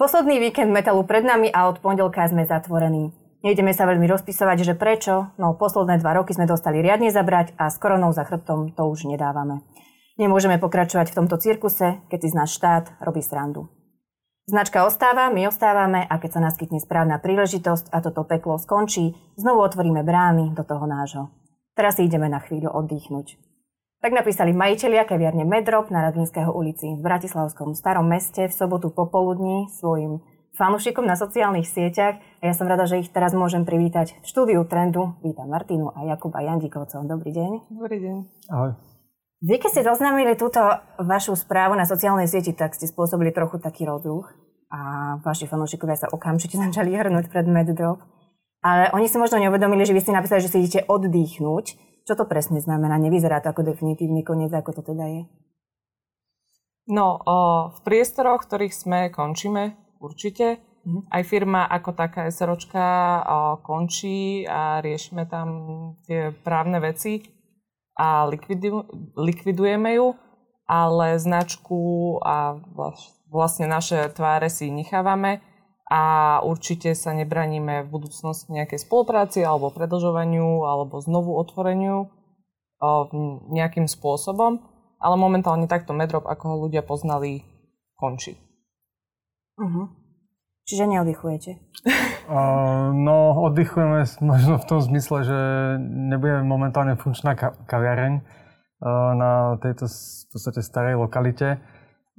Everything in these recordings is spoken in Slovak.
Posledný víkend metalu pred nami a od pondelka sme zatvorení. Nejdeme sa veľmi rozpisovať, že prečo, no posledné dva roky sme dostali riadne zabrať a s koronou za chrbtom to už nedávame. Nemôžeme pokračovať v tomto cirkuse, keď si z nás štát robí srandu. Značka ostáva, my ostávame a keď sa naskytne správna príležitosť a toto peklo skončí, znovu otvoríme brány do toho nášho. Teraz si ideme na chvíľu oddychnúť. Tak napísali majiteľia kaviarne Medrop na Radvinského ulici v Bratislavskom starom meste v sobotu popoludní svojim fanúšikom na sociálnych sieťach a ja som rada, že ich teraz môžem privítať v štúdiu Trendu. Vítam Martinu a Jakuba Jandikovcov. Dobrý deň. Dobrý deň. Ahoj. Vy, keď ste oznámili túto vašu správu na sociálnej sieti, tak ste spôsobili trochu taký rozruch a vaši fanúšikovia sa okamžite začali hrnúť pred Meddrop. Ale oni si možno neuvedomili, že vy ste napísali, že si idete oddychnúť čo to presne znamená? Nevyzerá to ako definitívny koniec, ako to teda je? No, o, v priestoroch, ktorých sme, končíme určite. Mm-hmm. Aj firma ako taká SROčka o, končí a riešime tam tie právne veci a likvidu, likvidujeme ju, ale značku a vlastne naše tváre si nechávame a určite sa nebraníme v budúcnosti nejakej spolupráci alebo predlžovaniu alebo znovu otvoreniu nejakým spôsobom, ale momentálne takto Medrop, ako ho ľudia poznali, končí. Uh-huh. Čiže neoddychujete? Uh, no, oddychujeme možno v tom zmysle, že nebudeme momentálne funkčná ka- kaviareň uh, na tejto v podstate starej lokalite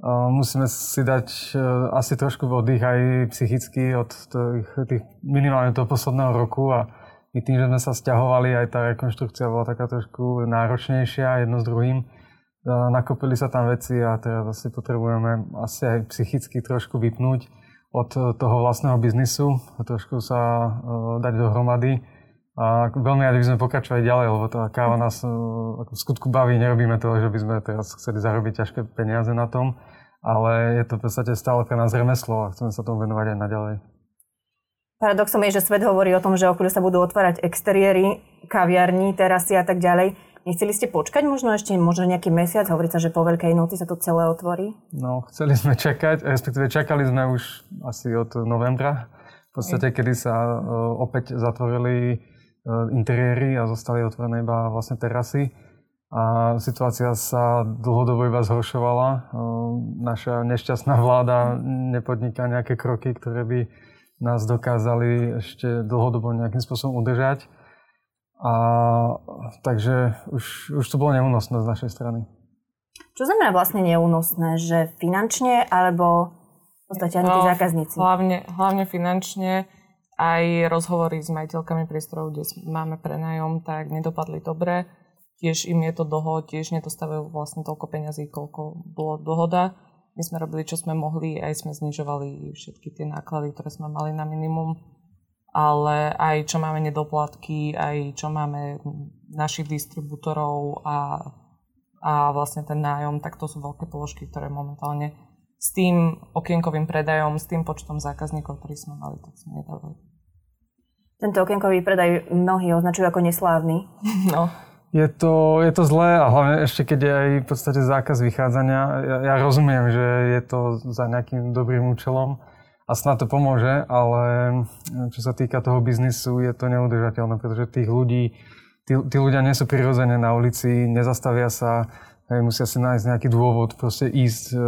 musíme si dať e, asi trošku oddych aj psychicky od tých, tých minimálne toho posledného roku a my tým, že sme sa stiahovali, aj tá rekonštrukcia bola taká trošku náročnejšia jedno s druhým. E, nakopili sa tam veci a teraz asi potrebujeme asi aj psychicky trošku vypnúť od toho vlastného biznisu, trošku sa e, dať dohromady. A veľmi rádi by sme pokračovali ďalej, lebo tá káva nás ako v skutku baví. Nerobíme to, že by sme teraz chceli zarobiť ťažké peniaze na tom ale je to v podstate stále pre nás remeslo a chceme sa tomu venovať aj naďalej. Paradoxom je, že svet hovorí o tom, že okolo sa budú otvárať exteriéry, kaviarní, terasy a tak ďalej. Nechceli ste počkať možno ešte možno nejaký mesiac? Hovorí sa, že po Veľkej noci sa to celé otvorí? No, chceli sme čakať, respektíve čakali sme už asi od novembra. V podstate, kedy sa uh, opäť zatvorili interiéry a zostali otvorené iba vlastne terasy a situácia sa dlhodobo iba zhoršovala. Ehm, naša nešťastná vláda nepodniká nejaké kroky, ktoré by nás dokázali ešte dlhodobo nejakým spôsobom udržať. A, takže už, už to bolo neúnosné z našej strany. Čo znamená vlastne neúnosné? Že finančne alebo v podstate ani tí no, zákazníci? Hlavne, hlavne finančne. Aj rozhovory s majiteľkami priestorov, kde máme prenájom, tak nedopadli dobre tiež im je to doho, tiež nedostávajú vlastne toľko peňazí, koľko bolo dohoda. My sme robili, čo sme mohli, aj sme znižovali všetky tie náklady, ktoré sme mali na minimum, ale aj čo máme nedoplatky, aj čo máme našich distribútorov a, a vlastne ten nájom, tak to sú veľké položky, ktoré momentálne s tým okienkovým predajom, s tým počtom zákazníkov, ktorí sme mali, tak sme nedávali. Tento okienkový predaj mnohí označujú ako neslávny. No. Je to, je to zlé a hlavne ešte keď je aj v podstate zákaz vychádzania. Ja, ja rozumiem, že je to za nejakým dobrým účelom a snad to pomôže, ale čo sa týka toho biznisu, je to neudržateľné, pretože tých ľudí, tí, tí ľudia nie sú prirodzene na ulici, nezastavia sa, hej, musia si nájsť nejaký dôvod, proste ísť e,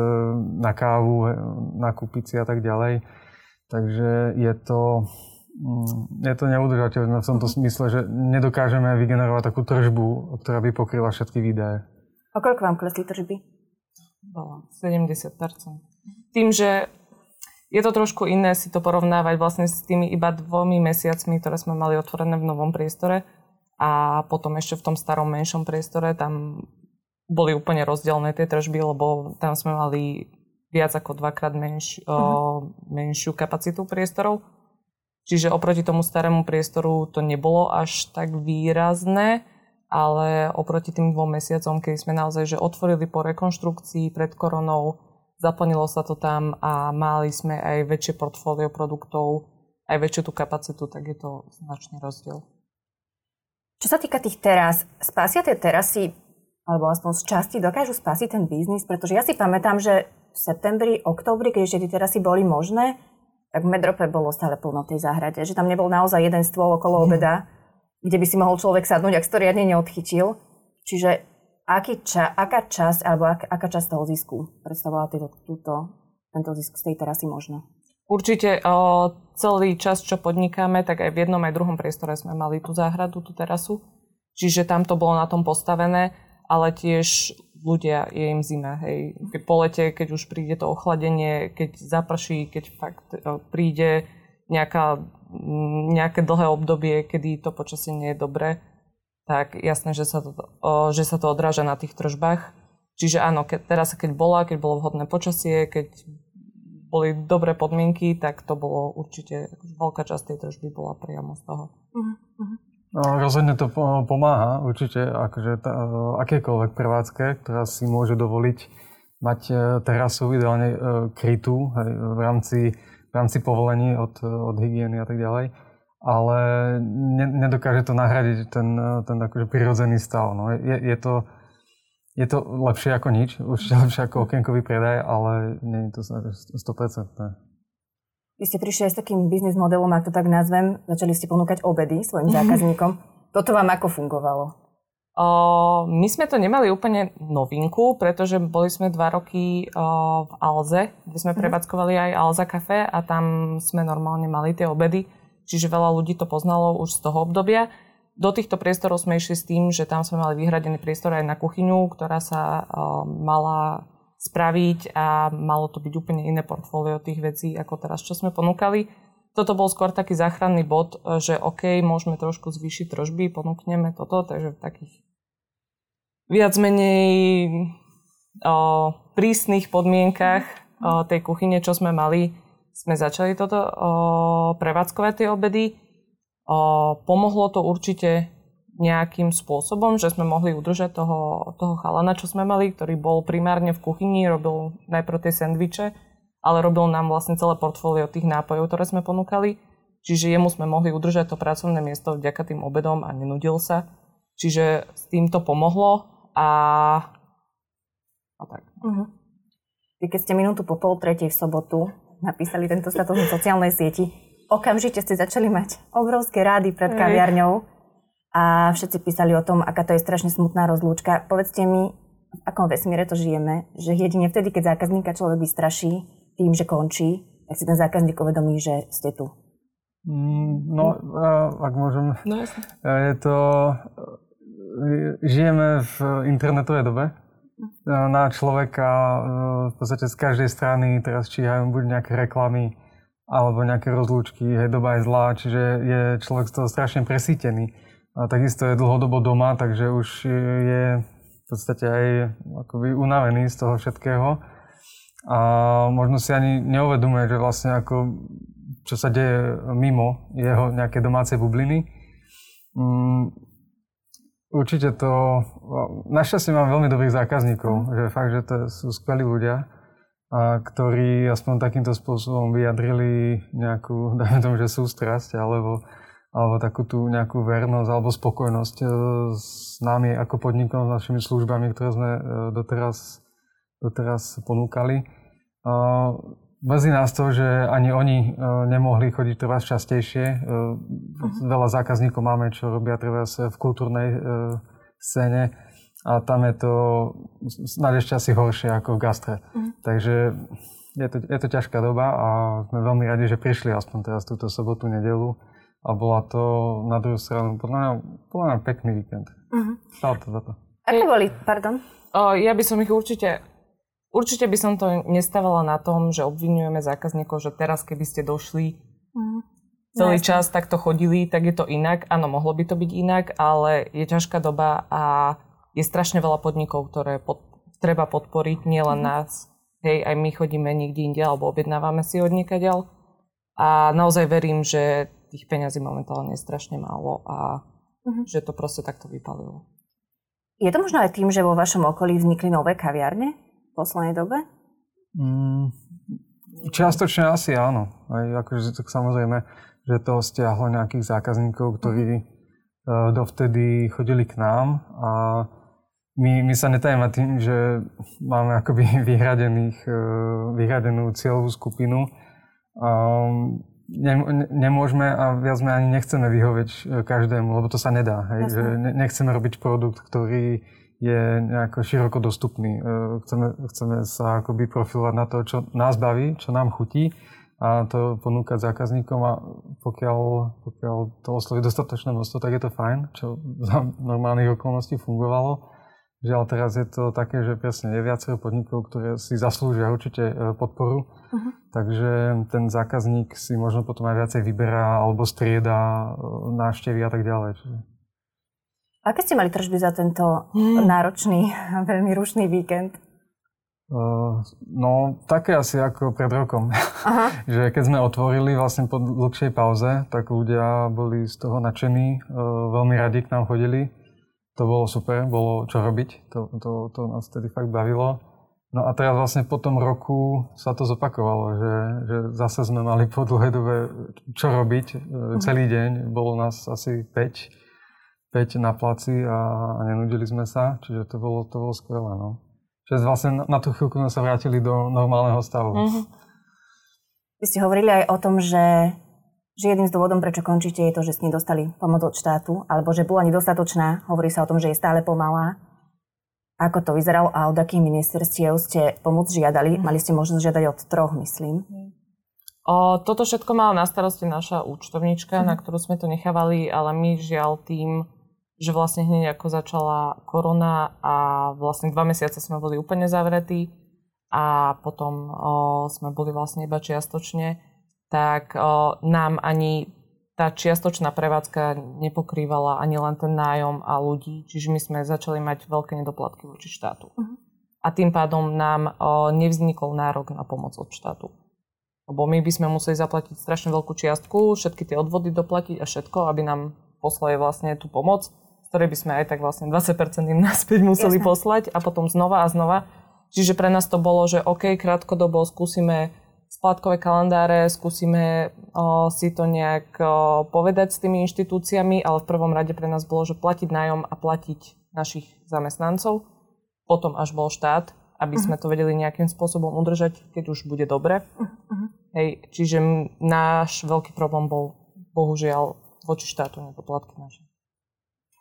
na kávu, nakúpiť si a tak ďalej. Takže je to, je to neudržateľné v tomto smysle, že nedokážeme vygenerovať takú tržbu, ktorá by pokryla všetky výdaje. A koľko vám klesli tržby? Bolo 70%. Tým, že je to trošku iné si to porovnávať vlastne s tými iba dvomi mesiacmi, ktoré sme mali otvorené v novom priestore a potom ešte v tom starom menšom priestore, tam boli úplne rozdielne tie tržby, lebo tam sme mali viac ako dvakrát menš, uh-huh. o, menšiu kapacitu priestorov Čiže oproti tomu starému priestoru to nebolo až tak výrazné, ale oproti tým dvom mesiacom, keď sme naozaj že otvorili po rekonštrukcii pred koronou, zaplnilo sa to tam a mali sme aj väčšie portfólio produktov, aj väčšiu tú kapacitu, tak je to značný rozdiel. Čo sa týka tých teras, spásia tie terasy alebo aspoň z časti dokážu spasiť ten biznis? Pretože ja si pamätám, že v septembri, oktobri, keď ešte tie terasy boli možné, tak v Medrope bolo stále plno v tej záhrade. Že tam nebol naozaj jeden stôl okolo obeda, kde by si mohol človek sadnúť, ak si to riadne neodchytil. Čiže aký ča, aká časť, alebo ak, aká časť toho zisku predstavovala týto, túto, tento zisk z tej terasy možno? Určite o, celý čas, čo podnikáme, tak aj v jednom aj druhom priestore sme mali tú záhradu, tú terasu. Čiže tam to bolo na tom postavené, ale tiež ľudia, je im zima, hej. Keď po lete, keď už príde to ochladenie, keď zaprší, keď fakt o, príde nejaká, nejaké dlhé obdobie, kedy to počasie nie je dobré, tak jasné, že sa to, o, že sa to odráža na tých tržbách. Čiže áno, keď, teraz keď bola, keď bolo vhodné počasie, keď boli dobré podmienky, tak to bolo určite, veľká časť tej tržby bola priamo z toho. Uh-huh. Rozhodne to pomáha, určite, akože tá, akékoľvek prevádzke, ktorá si môže dovoliť mať e, terasu ideálne e, krytú hej, v, rámci, v rámci povolení od, od hygieny a tak ďalej, ale ne, nedokáže to nahradiť ten, ten akože prirodzený stav. No. Je, je to je to lepšie ako nič, určite lepšie ako okienkový predaj, ale nie je to 100%. Vy ste prišli aj s takým biznis modelom, ak to tak nazvem, začali ste ponúkať obedy svojim zákazníkom. Toto vám ako fungovalo? O, my sme to nemali úplne novinku, pretože boli sme dva roky o, v Alze, kde sme mhm. prevádzkovali aj Alza Café a tam sme normálne mali tie obedy, čiže veľa ľudí to poznalo už z toho obdobia. Do týchto priestorov sme išli s tým, že tam sme mali vyhradený priestor aj na kuchyňu, ktorá sa uh, mala spraviť a malo to byť úplne iné portfólio tých vecí, ako teraz, čo sme ponúkali. Toto bol skôr taký záchranný bod, že OK, môžeme trošku zvýšiť trožby, ponúkneme toto, takže v takých viac menej o, prísnych podmienkach o, tej kuchyne, čo sme mali, sme začali toto o, prevádzkovať tie obedy Pomohlo to určite nejakým spôsobom, že sme mohli udržať toho, toho chalana, čo sme mali, ktorý bol primárne v kuchyni, robil najprv tie sendviče, ale robil nám vlastne celé portfólio tých nápojov, ktoré sme ponúkali. Čiže jemu sme mohli udržať to pracovné miesto vďaka tým obedom a nenudil sa. Čiže s tým to pomohlo a, a tak. Uh-huh. Vy keď ste minútu po pol tretej v sobotu napísali tento status na sociálnej sieti, okamžite ste začali mať obrovské rády pred kaviarňou a všetci písali o tom, aká to je strašne smutná rozlúčka. Povedzte mi, v akom vesmíre to žijeme, že jedine vtedy, keď zákazníka človek vystraší tým, že končí, tak si ten zákazník uvedomí, že ste tu. Mm, no, ak môžem. No jasne. Je to... Žijeme v internetovej dobe. Na človeka v podstate z každej strany teraz číhajú buď nejaké reklamy, alebo nejaké rozlúčky, hej, doba je zlá, čiže je človek z toho strašne presítený. A takisto je dlhodobo doma, takže už je v podstate aj akoby unavený z toho všetkého. A možno si ani neuvedomuje, že vlastne ako, čo sa deje mimo jeho nejaké domácej bubliny. Mm, určite to... Našťastie mám veľmi dobrých zákazníkov, že fakt, že to sú skvelí ľudia a ktorí aspoň takýmto spôsobom vyjadrili nejakú, dajme tomu, že sústrasť alebo, alebo takú tú nejakú vernosť alebo spokojnosť e, s nami ako podnikom, s našimi službami, ktoré sme e, doteraz, doteraz ponúkali. Mrzí nás to, že ani oni e, nemohli chodiť teraz častejšie. Mhm. Veľa zákazníkov máme, čo robia teraz v kultúrnej scéne a tam je to snad ešte asi horšie ako v gastre. Mm. Takže je to, je to ťažká doba a sme veľmi radi, že prišli aspoň teraz túto sobotu, nedelu a bola to na druhú stranu podľa mňa, podľa mňa pekný víkend. Mm-hmm. Stále to za to. Aké boli, pardon? O, ja by som ich určite, určite by som to nestávala na tom, že obvinujeme zákazníkov, že teraz keby ste došli mm. celý no, čas takto chodili, tak je to inak. Áno, mohlo by to byť inak, ale je ťažká doba a je strašne veľa podnikov, ktoré pod, treba podporiť, nielen mm-hmm. nás. Hej, aj my chodíme niekde inde alebo objednávame si od niekaďal. A naozaj verím, že tých peňazí momentálne je strašne málo a mm-hmm. že to proste takto vypalilo. Je to možno aj tým, že vo vašom okolí vznikli nové kaviarne v poslednej dobe? Mm, čiastočne asi áno. Aj akože tak samozrejme, že to stiahlo nejakých zákazníkov, ktorí mm. dovtedy chodili k nám a my, my sa netajeme tým, že máme akoby vyhradených, e, vyhradenú cieľovú skupinu. Um, nemôžeme a viac sme ani nechceme vyhovieť e, každému, lebo to sa nedá. Hej? Že nechceme robiť produkt, ktorý je nejako široko dostupný. Chceme, chceme sa akoby profilovať na to, čo nás baví, čo nám chutí a to ponúkať zákazníkom a pokiaľ, pokiaľ to osloví dostatočné množstvo, tak je to fajn, čo za normálnych okolností fungovalo. Žiaľ, teraz je to také, že presne je viacero podnikov, ktoré si zaslúžia určite e, podporu, uh-huh. takže ten zákazník si možno potom aj viacej vyberá alebo strieda e, návštevy a tak ďalej. Čiže... Aké ste mali tržby za tento hmm. náročný a veľmi rušný víkend? Uh, no, také asi ako pred rokom. Aha. že keď sme otvorili vlastne po dlhšej pauze, tak ľudia boli z toho nadšení, uh, veľmi radi k nám chodili. To bolo super, bolo čo robiť, to, to, to nás tedy fakt bavilo. No a teraz vlastne po tom roku sa to zopakovalo, že, že zase sme mali po dlhé dobe čo robiť uh, celý deň. Bolo nás asi 5, 5 na placi a, a nenudili sme sa, čiže to bolo, to bolo skvelé. No. Čiže vlastne na tú chvíľku sme sa vrátili do normálneho stavu. Mm-hmm. Vy ste hovorili aj o tom, že, že jedným z dôvodom, prečo končíte, je to, že ste nedostali pomoc od štátu, alebo že bola nedostatočná. Hovorí sa o tom, že je stále pomalá. Ako to vyzeralo a od akých ministerstiev ste pomoc žiadali? Mm. Mali ste možnosť žiadať od troch, myslím. O, toto všetko mala na starosti naša účtovníčka, mm. na ktorú sme to nechávali, ale my žiaľ tým že vlastne hneď ako začala korona a vlastne dva mesiace sme boli úplne zavretí a potom o, sme boli vlastne iba čiastočne, tak o, nám ani tá čiastočná prevádzka nepokrývala ani len ten nájom a ľudí, čiže my sme začali mať veľké nedoplatky voči štátu. Uh-huh. A tým pádom nám o, nevznikol nárok na pomoc od štátu. Lebo my by sme museli zaplatiť strašne veľkú čiastku, všetky tie odvody doplatiť a všetko, aby nám poslali vlastne tú pomoc ktoré by sme aj tak vlastne 20% im naspäť museli Jasne. poslať a potom znova a znova. Čiže pre nás to bolo, že OK, krátkodobo skúsime splatkové kalendáre, skúsime o, si to nejak o, povedať s tými inštitúciami, ale v prvom rade pre nás bolo, že platiť nájom a platiť našich zamestnancov. Potom až bol štát, aby uh-huh. sme to vedeli nejakým spôsobom udržať, keď už bude dobre. Uh-huh. Hej, čiže náš veľký problém bol bohužiaľ voči štátu nedoplatky naše.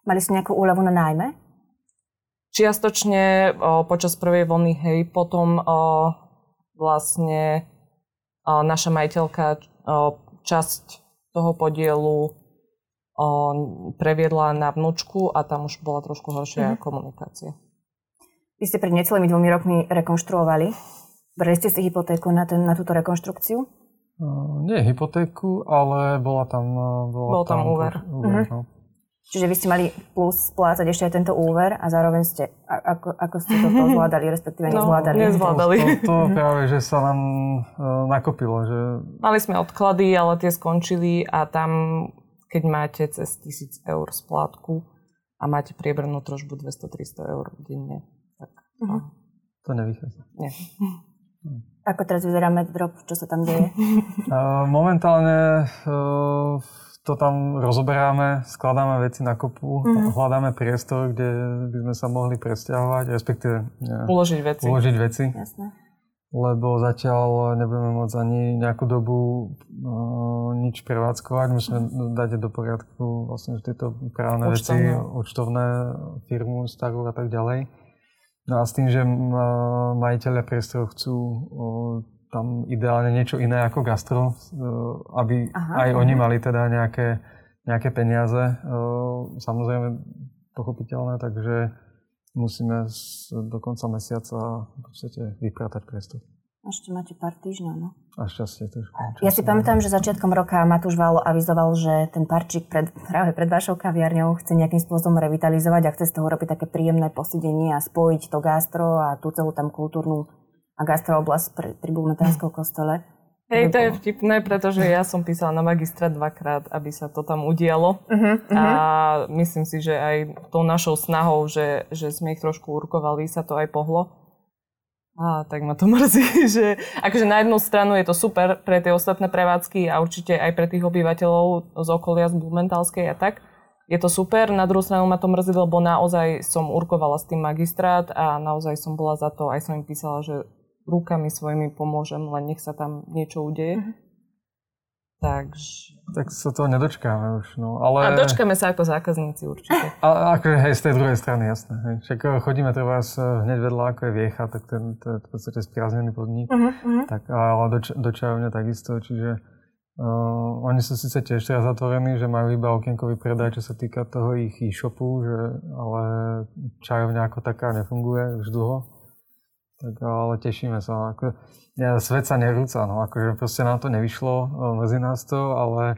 Mali ste nejakú úľavu na nájme? Čiastočne o, počas prvej vlny, hej, potom o, vlastne naša majiteľka časť toho podielu previedla na vnúčku a tam už bola trošku horšia mm-hmm. komunikácia. Vy ste pred necelými dvomi rokmi rekonštruovali. Brali ste si hypotéku na, ten, na túto rekonštrukciu? Uh, nie hypotéku, ale bola tam... Bola Bol tam, tam úver. úver uh-huh. no. Čiže vy ste mali plus splácať ešte aj tento úver a zároveň ste, ako, ako ste toto zvládali, respektíve no, nezvládali? nezvládali. To, to, to práve, že sa nám uh, nakopilo. Že... Mali sme odklady, ale tie skončili a tam, keď máte cez 1000 eur splátku a máte priebernú trožbu 200-300 eur denne, tak... Uh-huh. No. To nevychádza. Nie. Ako teraz vyzerá MedDrop? Čo sa tam deje? Uh, momentálne uh, to tam rozoberáme, skladáme veci na kopu, mm-hmm. hľadáme priestor, kde by sme sa mohli presťahovať, respektíve ja, uložiť veci. Uložiť veci. Jasné. Lebo zatiaľ nebudeme môcť ani nejakú dobu uh, nič prevádzkovať. Musíme dať do poriadku vlastne tieto právne veci, účtovné firmu, starú a tak ďalej. No a s tým, že majiteľia priestorov chcú uh, tam ideálne niečo iné ako gastro, eh, aby Aha, aj oni mali teda nejaké, nejaké peniaze. Eh, samozrejme pochopiteľné, takže musíme do konca mesiaca v podstate vypratať priestor. Ešte máte pár týždňov, no? A šťastie trošku. Ja si pamätám, že začiatkom roka Matúš Valo avizoval, že ten parčík pred, práve pred vašou kaviarňou chce nejakým spôsobom revitalizovať a chce z toho robiť také príjemné posedenie a spojiť to gastro a tú celú tam kultúrnu a gastrooblasť pri, pri Bulmetánskom kostole. Hej, to je vtipné, pretože ja som písala na magistra dvakrát, aby sa to tam udialo. Uh-huh, uh-huh. A myslím si, že aj tou našou snahou, že, že sme ich trošku urkovali, sa to aj pohlo. A tak ma to mrzí, že akože na jednu stranu je to super pre tie ostatné prevádzky a určite aj pre tých obyvateľov z okolia z Blumentálskej a tak. je to super, na druhú stranu ma to mrzí, lebo naozaj som urkovala s tým magistrát a naozaj som bola za to, aj som im písala, že rukami svojimi pomôžem, len nech sa tam niečo udeje. Mm-hmm. Takže... Tak sa toho nedočkáme už, no. Ale... A dočkáme sa ako zákazníci určite. A akože hej, z tej druhej strany, jasné. Hej. Však eh, chodíme treba eh, hneď vedľa, ako je Viecha, tak ten, to je v podstate spriaznený podnik. Uh-huh, uh-huh. Tak, ale do, do Čajovňa takisto, čiže uh, oni sú síce tiež teraz zatvorení, že majú iba okienkový predaj, čo sa týka toho ich e-shopu, že, ale Čajovňa ako taká nefunguje už dlho. Tak ale tešíme sa. Ako, ja, svet sa nerúca, no akože proste nám to nevyšlo, medzi nás to, ale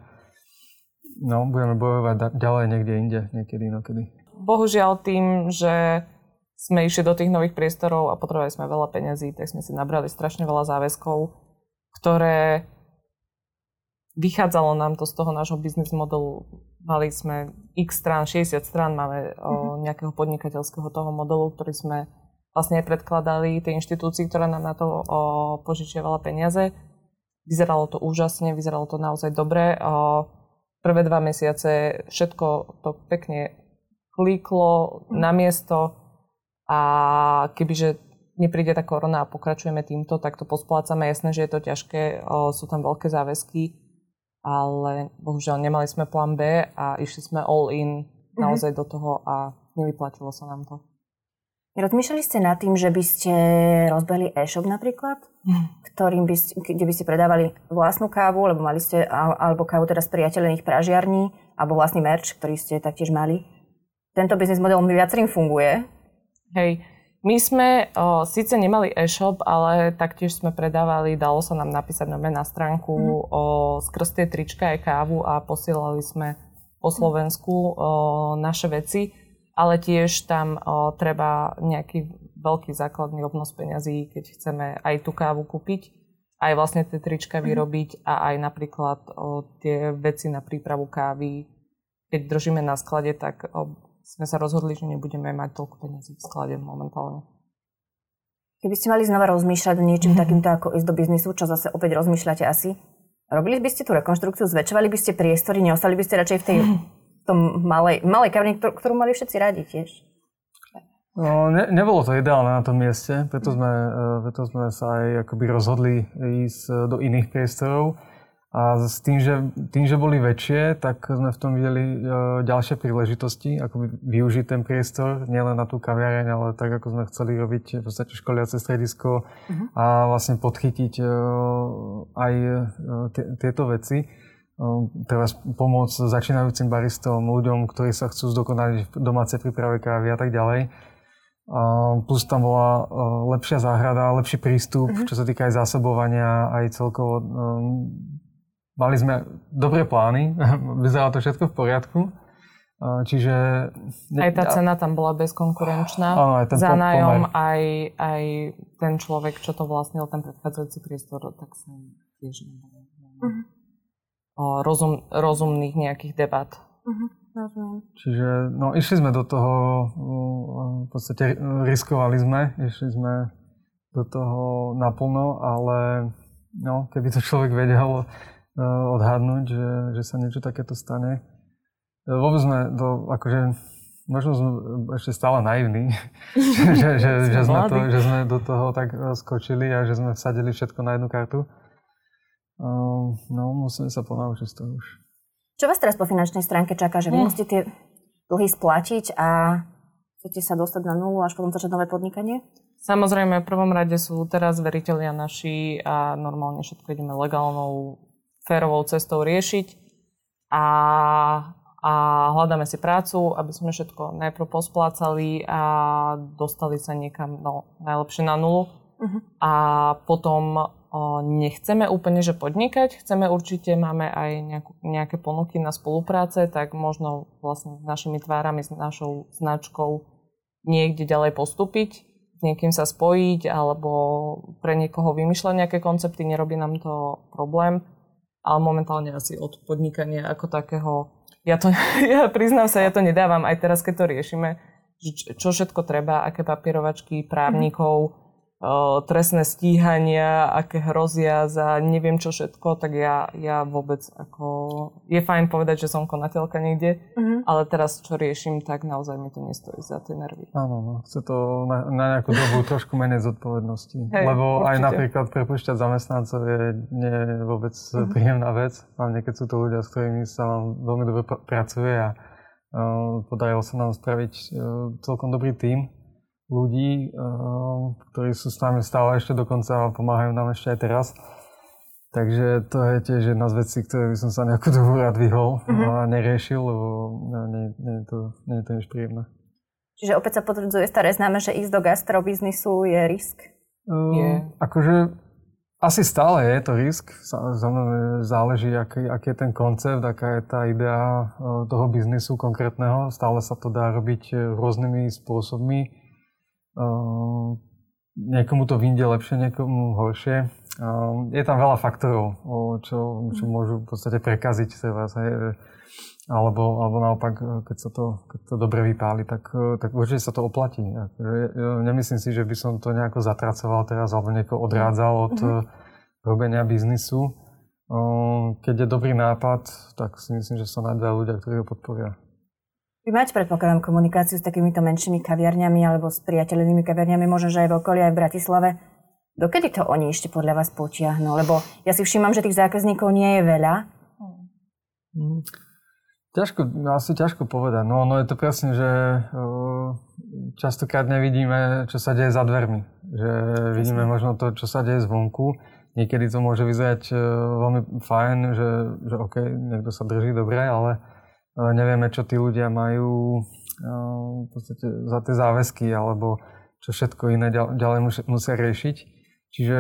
no, budeme bojovať ďalej niekde inde, niekedy inokedy. Bohužiaľ tým, že sme išli do tých nových priestorov a potrebovali sme veľa peňazí, tak sme si nabrali strašne veľa záväzkov, ktoré vychádzalo nám to z toho nášho biznis modelu. Mali sme x strán, 60 strán máme mm-hmm. nejakého podnikateľského toho modelu, ktorý sme vlastne predkladali tej inštitúcii, ktorá nám na to o, požičiavala peniaze. Vyzeralo to úžasne, vyzeralo to naozaj dobre. O, prvé dva mesiace všetko to pekne klíklo na miesto a kebyže nepríde tá korona a pokračujeme týmto, tak to posplácame. Jasné, že je to ťažké, o, sú tam veľké záväzky, ale bohužiaľ nemali sme plán B a išli sme all in mhm. naozaj mm-hmm. do toho a nevyplatilo sa nám to. Rozmýšľali ste nad tým, že by ste rozbehli e-shop napríklad, mm. ktorým by ste, kde by ste predávali vlastnú kávu, lebo mali ste, alebo kávu teda z priateľených pražiarní, alebo vlastný merch, ktorý ste taktiež mali. Tento biznis model mi viacerým funguje. Hej, my sme o, síce nemali e-shop, ale taktiež sme predávali, dalo sa nám napísať nové na stránku mm. o, skrz tie trička aj kávu a posielali sme po Slovensku o, naše veci ale tiež tam o, treba nejaký veľký základný obnos peňazí, keď chceme aj tú kávu kúpiť, aj vlastne tie trička mm. vyrobiť a aj napríklad o, tie veci na prípravu kávy. Keď držíme na sklade, tak o, sme sa rozhodli, že nebudeme mať toľko peniazí v sklade momentálne. Keby ste mali znova rozmýšľať niečím mm-hmm. takýmto ako ísť do biznisu, čo zase opäť rozmýšľate asi, robili by ste tú rekonštrukciu, zväčšovali by ste priestory, neostali by ste radšej v tej mm-hmm tom malej, malej kavni, ktorú, ktorú mali všetci radi tiež. No, ne, nebolo to ideálne na tom mieste, preto sme, e, preto sme sa aj akoby rozhodli ísť e, do iných priestorov. A s tým že, tým, že boli väčšie, tak sme v tom videli e, ďalšie príležitosti, ako využiť ten priestor, nielen na tú kaviareň, ale tak, ako sme chceli robiť v podstate školiace stredisko uh-huh. a vlastne podchytiť aj tieto veci teraz pomôcť začínajúcim baristom, ľuďom, ktorí sa chcú zdokonaliť v domácej príprave kávy a tak ďalej. Plus tam bola lepšia záhrada, lepší prístup, uh-huh. čo sa týka aj zásobovania, aj celkovo. Mali sme dobré plány, vyzeralo to všetko v poriadku. Čiže... Aj tá cena tam bola bezkonkurenčná. Áno, aj ten Za nájom, aj, aj ten človek, čo to vlastnil, ten predchádzajúci priestor, tak sa tiež nebolo. Uh-huh rozum, rozumných nejakých debat. Uh-huh, Čiže no, išli sme do toho, v podstate riskovali sme, išli sme do toho naplno, ale no, keby to človek vedel odhadnúť, že, že sa niečo takéto stane. E, vôbec sme do, akože, možno sme ešte stále naivní, že, že, že, sme to, že sme do toho tak e, skočili a že sme vsadili všetko na jednu kartu. Ehm, no, musíme sa ponaučiť z toho už. Čo vás teraz po finančnej stránke čaká? Že vy hm. musíte tie dlhy splatiť a chcete sa dostať na nulu až potom začať nové podnikanie? Samozrejme, v prvom rade sú teraz veriteľia naši a normálne všetko ideme legálnou, férovou cestou riešiť a, a hľadáme si prácu, aby sme všetko najprv posplácali a dostali sa niekam, no, najlepšie na nulu. Uh-huh. A potom nechceme úplne, že podnikať, chceme určite, máme aj nejakú, nejaké ponuky na spolupráce, tak možno vlastne s našimi tvárami, s našou značkou niekde ďalej postúpiť, s niekým sa spojiť, alebo pre niekoho vymýšľať nejaké koncepty, nerobí nám to problém, ale momentálne asi od podnikania ako takého, ja to, ja priznám sa, ja to nedávam aj teraz, keď to riešime, čo všetko treba, aké papierovačky, právnikov, trestné stíhania, aké hrozia za neviem čo všetko, tak ja, ja vôbec ako... Je fajn povedať, že som konateľka niekde, uh-huh. ale teraz čo riešim, tak naozaj mi to nestojí za tie nervy. Áno, no, chce to na, na nejakú dobu trošku menej zodpovednosti. Hey, Lebo určite. aj napríklad prepušťať zamestnancov je nie vôbec uh-huh. príjemná vec, hlavne keď sú to ľudia, s ktorými sa vám veľmi dobre pr- pracuje a uh, podarilo sa nám spraviť uh, celkom dobrý tím ľudí, eh, ktorí sú s nami stále ešte dokonca a pomáhajú nám ešte aj teraz. Takže to je tiež jedna z vecí, ktoré by som sa nejakú dobu rád vyhol mm-hmm. a neriešil, lebo nie, nie, je to, nie je to nič príjemné. Čiže opäť sa potvrdzuje staré známe, že ísť do gastrobiznisu je risk? Um, je. Akože asi stále je to risk. Samozrejme záleží, aký, aký je ten koncept, aká je tá idea eh, toho biznisu konkrétneho. Stále sa to dá robiť eh, rôznymi spôsobmi Uh, niekomu to vyjde lepšie, niekomu horšie. Uh, je tam veľa faktorov, čo, čo môžu v podstate prekaziť vás. Hej. Alebo, alebo naopak, keď sa to, keď to dobre vypáli, tak, tak určite sa to oplatí. Nemyslím si, že by som to nejako zatracoval teraz alebo niekoho odrádzal od mm-hmm. robenia biznisu. Keď je dobrý nápad, tak si myslím, že sa nájde ľudia, ktorí ho podporia. Vy máte, predpokladám, komunikáciu s takýmito menšími kaviarňami alebo s priateľnými kaviarňami, možno, že aj v okolí, aj v Bratislave. Dokedy to oni ešte podľa vás potiahnu? Lebo ja si všímam, že tých zákazníkov nie je veľa. Hmm. Ťažko, asi ťažko povedať. No, no je to presne, že častokrát nevidíme, čo sa deje za dvermi. Že vidíme možno to, čo sa deje zvonku. Niekedy to môže vyzerať veľmi fajn, že, že OK, niekto sa drží dobre, ale nevieme, čo tí ľudia majú v podstate za tie záväzky alebo čo všetko iné ďalej musia riešiť. Čiže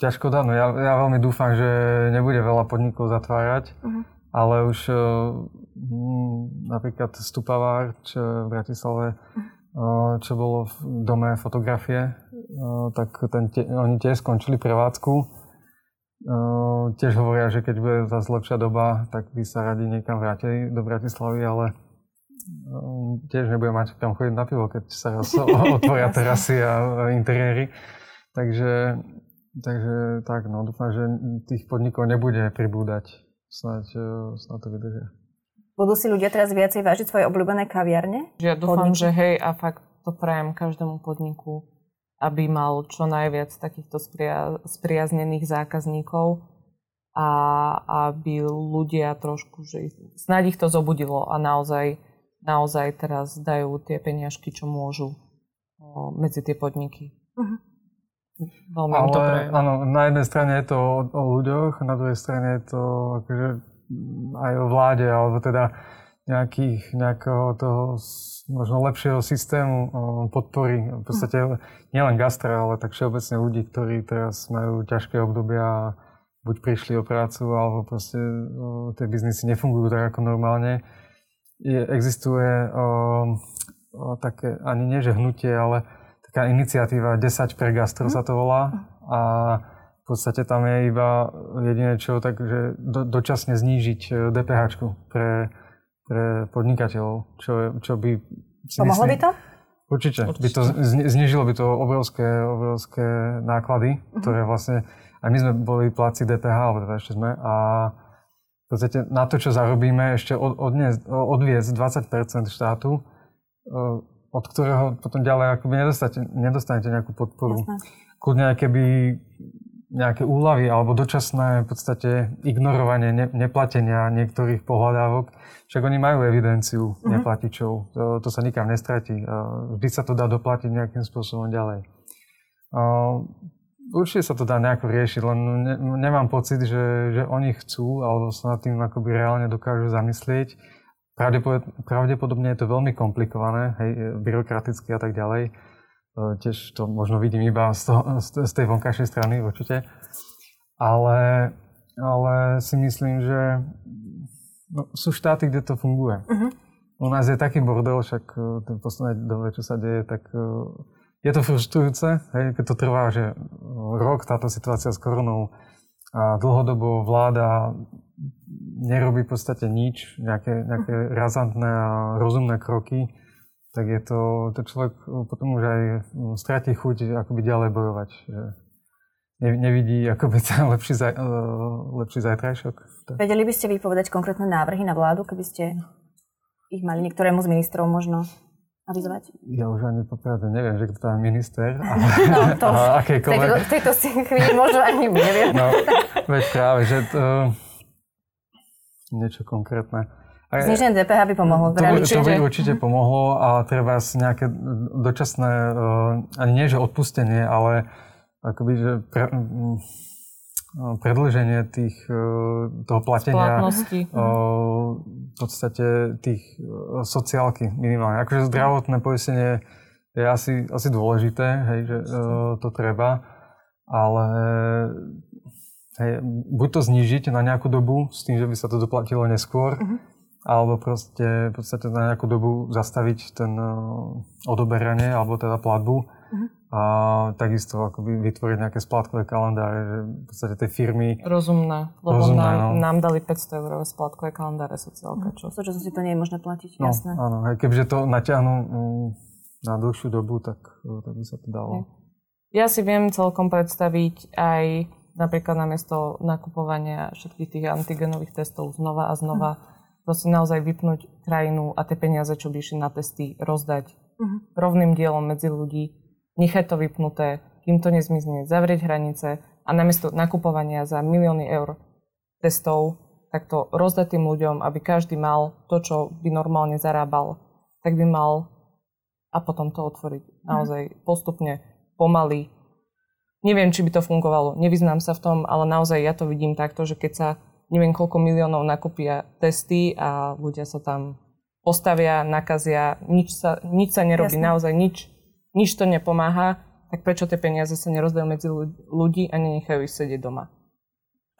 ťažko dá. No ja, ja veľmi dúfam, že nebude veľa podnikov zatvárať, uh-huh. ale už hm, napríklad Stupavár, čo v Bratislave, uh-huh. čo bolo v dome fotografie, tak ten, oni tiež skončili prevádzku Uh, tiež hovoria, že keď bude zase lepšia doba, tak by sa radi niekam vrátili do Bratislavy, ale tiež nebude mať kam chodiť na pivo, keď sa raz otvoria terasy a interiéry. Takže, takže tak, no dúfam, že tých podnikov nebude pribúdať. Snáď, snáď to vydržia. Budú si ľudia teraz viacej vážiť svoje obľúbené kaviarne? Ja dúfam, podniky? že hej a fakt to prajem každému podniku aby mal čo najviac takýchto spria- spriaznených zákazníkov a aby ľudia trošku, že snáď ich to zobudilo a naozaj, naozaj teraz dajú tie peniažky, čo môžu o, medzi tie podniky. Uh-huh. Veľmi Ale, to áno, na jednej strane je to o, o ľuďoch, na druhej strane je to akože aj o vláde, alebo teda nejakých, nejakého toho možno lepšieho systému podpory. V podstate nielen gastra, ale tak všeobecne ľudí, ktorí teraz majú ťažké obdobia a buď prišli o prácu, alebo proste tie biznisy nefungujú tak ako normálne. Je, existuje o, o, také, ani nie že hnutie, ale taká iniciatíva 10 pre gastro mm. sa to volá. A v podstate tam je iba jediné čo, takže do, dočasne znížiť DPH e, pre pre podnikateľov, čo, čo by si Pomohlo myslím, by to? Určite. určite. By to znižilo by to obrovské, obrovské náklady, uh-huh. ktoré vlastne, aj my sme boli pláci DPH, alebo teda ešte sme, a v podstate na to, čo zarobíme, ešte od, odniesť, odviesť 20% štátu, e, od ktorého potom ďalej akoby nedostanete, nedostanete nejakú podporu. Jasne. Kľudne aj keby nejaké úlavy alebo dočasné v podstate ignorovanie ne, neplatenia niektorých pohľadávok. Však oni majú evidenciu uh-huh. neplatičov, to, to sa nikam nestratí. Vždy sa to dá doplatiť nejakým spôsobom ďalej. Určite sa to dá nejako riešiť, len ne, nemám pocit, že, že oni chcú alebo sa nad tým akoby reálne dokážu zamyslieť. Pravdepodobne je to veľmi komplikované, hej, byrokraticky a tak ďalej Tiež to možno vidím iba z, toho, z tej vonkajšej strany určite. Ale, ale si myslím, že no, sú štáty, kde to funguje. Uh-huh. U nás je taký bordel, však ten posledné dobe, čo sa deje, tak je to frustrujúce, hej, keď to trvá, že rok táto situácia s koronou a dlhodobo vláda nerobí v podstate nič, nejaké, nejaké razantné a rozumné kroky tak je to, to človek potom už aj stratí chuť akoby ďalej bojovať. Že nevidí akoby ten lepší, zaj, lepší zajtrajšok. Vedeli by ste vypovedať konkrétne návrhy na vládu, keby ste ich mali niektorému z ministrov možno avizovať? Ja už ani popravde neviem, že kto tam je minister. Ale, no, to už v tejto, tejto chvíli možno ani neviem. No, veď práve, že to, niečo konkrétne. Zniženie DPH by pomohlo. To, by, to by určite pomohlo a treba nejaké dočasné, uh, ani nie že odpustenie, ale akoby, že pre, predlženie tých, uh, toho platenia uh, v podstate tých sociálky minimálne. Akože zdravotné poistenie je asi, asi dôležité, hej, že to treba, ale hej, buď to znižiť na nejakú dobu s tým, že by sa to doplatilo neskôr, uh-huh alebo proste v podstate na nejakú dobu zastaviť ten uh, odoberanie alebo teda platbu uh-huh. a takisto akoby vytvoriť nejaké splátkové kalendáre, že v podstate tej firmy... Rozumné, lebo rozumné, nám, no. nám dali 500 eurové splátkové kalendáre sociálka. Uh-huh. Čo? To, si to nie je možné platiť, no, jasné. Áno, aj kebyže to natiahnu um, na dlhšiu dobu, tak, uh, tak by sa to dalo. Ja si viem celkom predstaviť aj napríklad namiesto nakupovania všetkých tých antigenových testov znova a znova uh-huh proste naozaj vypnúť krajinu a tie peniaze, čo by išli na testy, rozdať uh-huh. rovným dielom medzi ľudí, nechať to vypnuté, kým to nezmizne, zavrieť hranice a namiesto nakupovania za milióny eur testov, tak to rozdať tým ľuďom, aby každý mal to, čo by normálne zarábal, tak by mal a potom to otvoriť naozaj uh-huh. postupne, pomaly. Neviem, či by to fungovalo, nevyznám sa v tom, ale naozaj ja to vidím takto, že keď sa neviem koľko miliónov nakúpia testy a ľudia sa tam postavia, nakazia, nič sa, nič sa nerobí, Jasne. naozaj nič, nič to nepomáha, tak prečo tie peniaze sa nerozdajú medzi ľudí a nenechajú ich sedieť doma?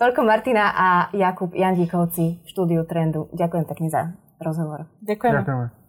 Toľko Martina a Jakub Jandíkovci v štúdiu Trendu. Ďakujem pekne za rozhovor. Ďakujeme. Ďakujeme.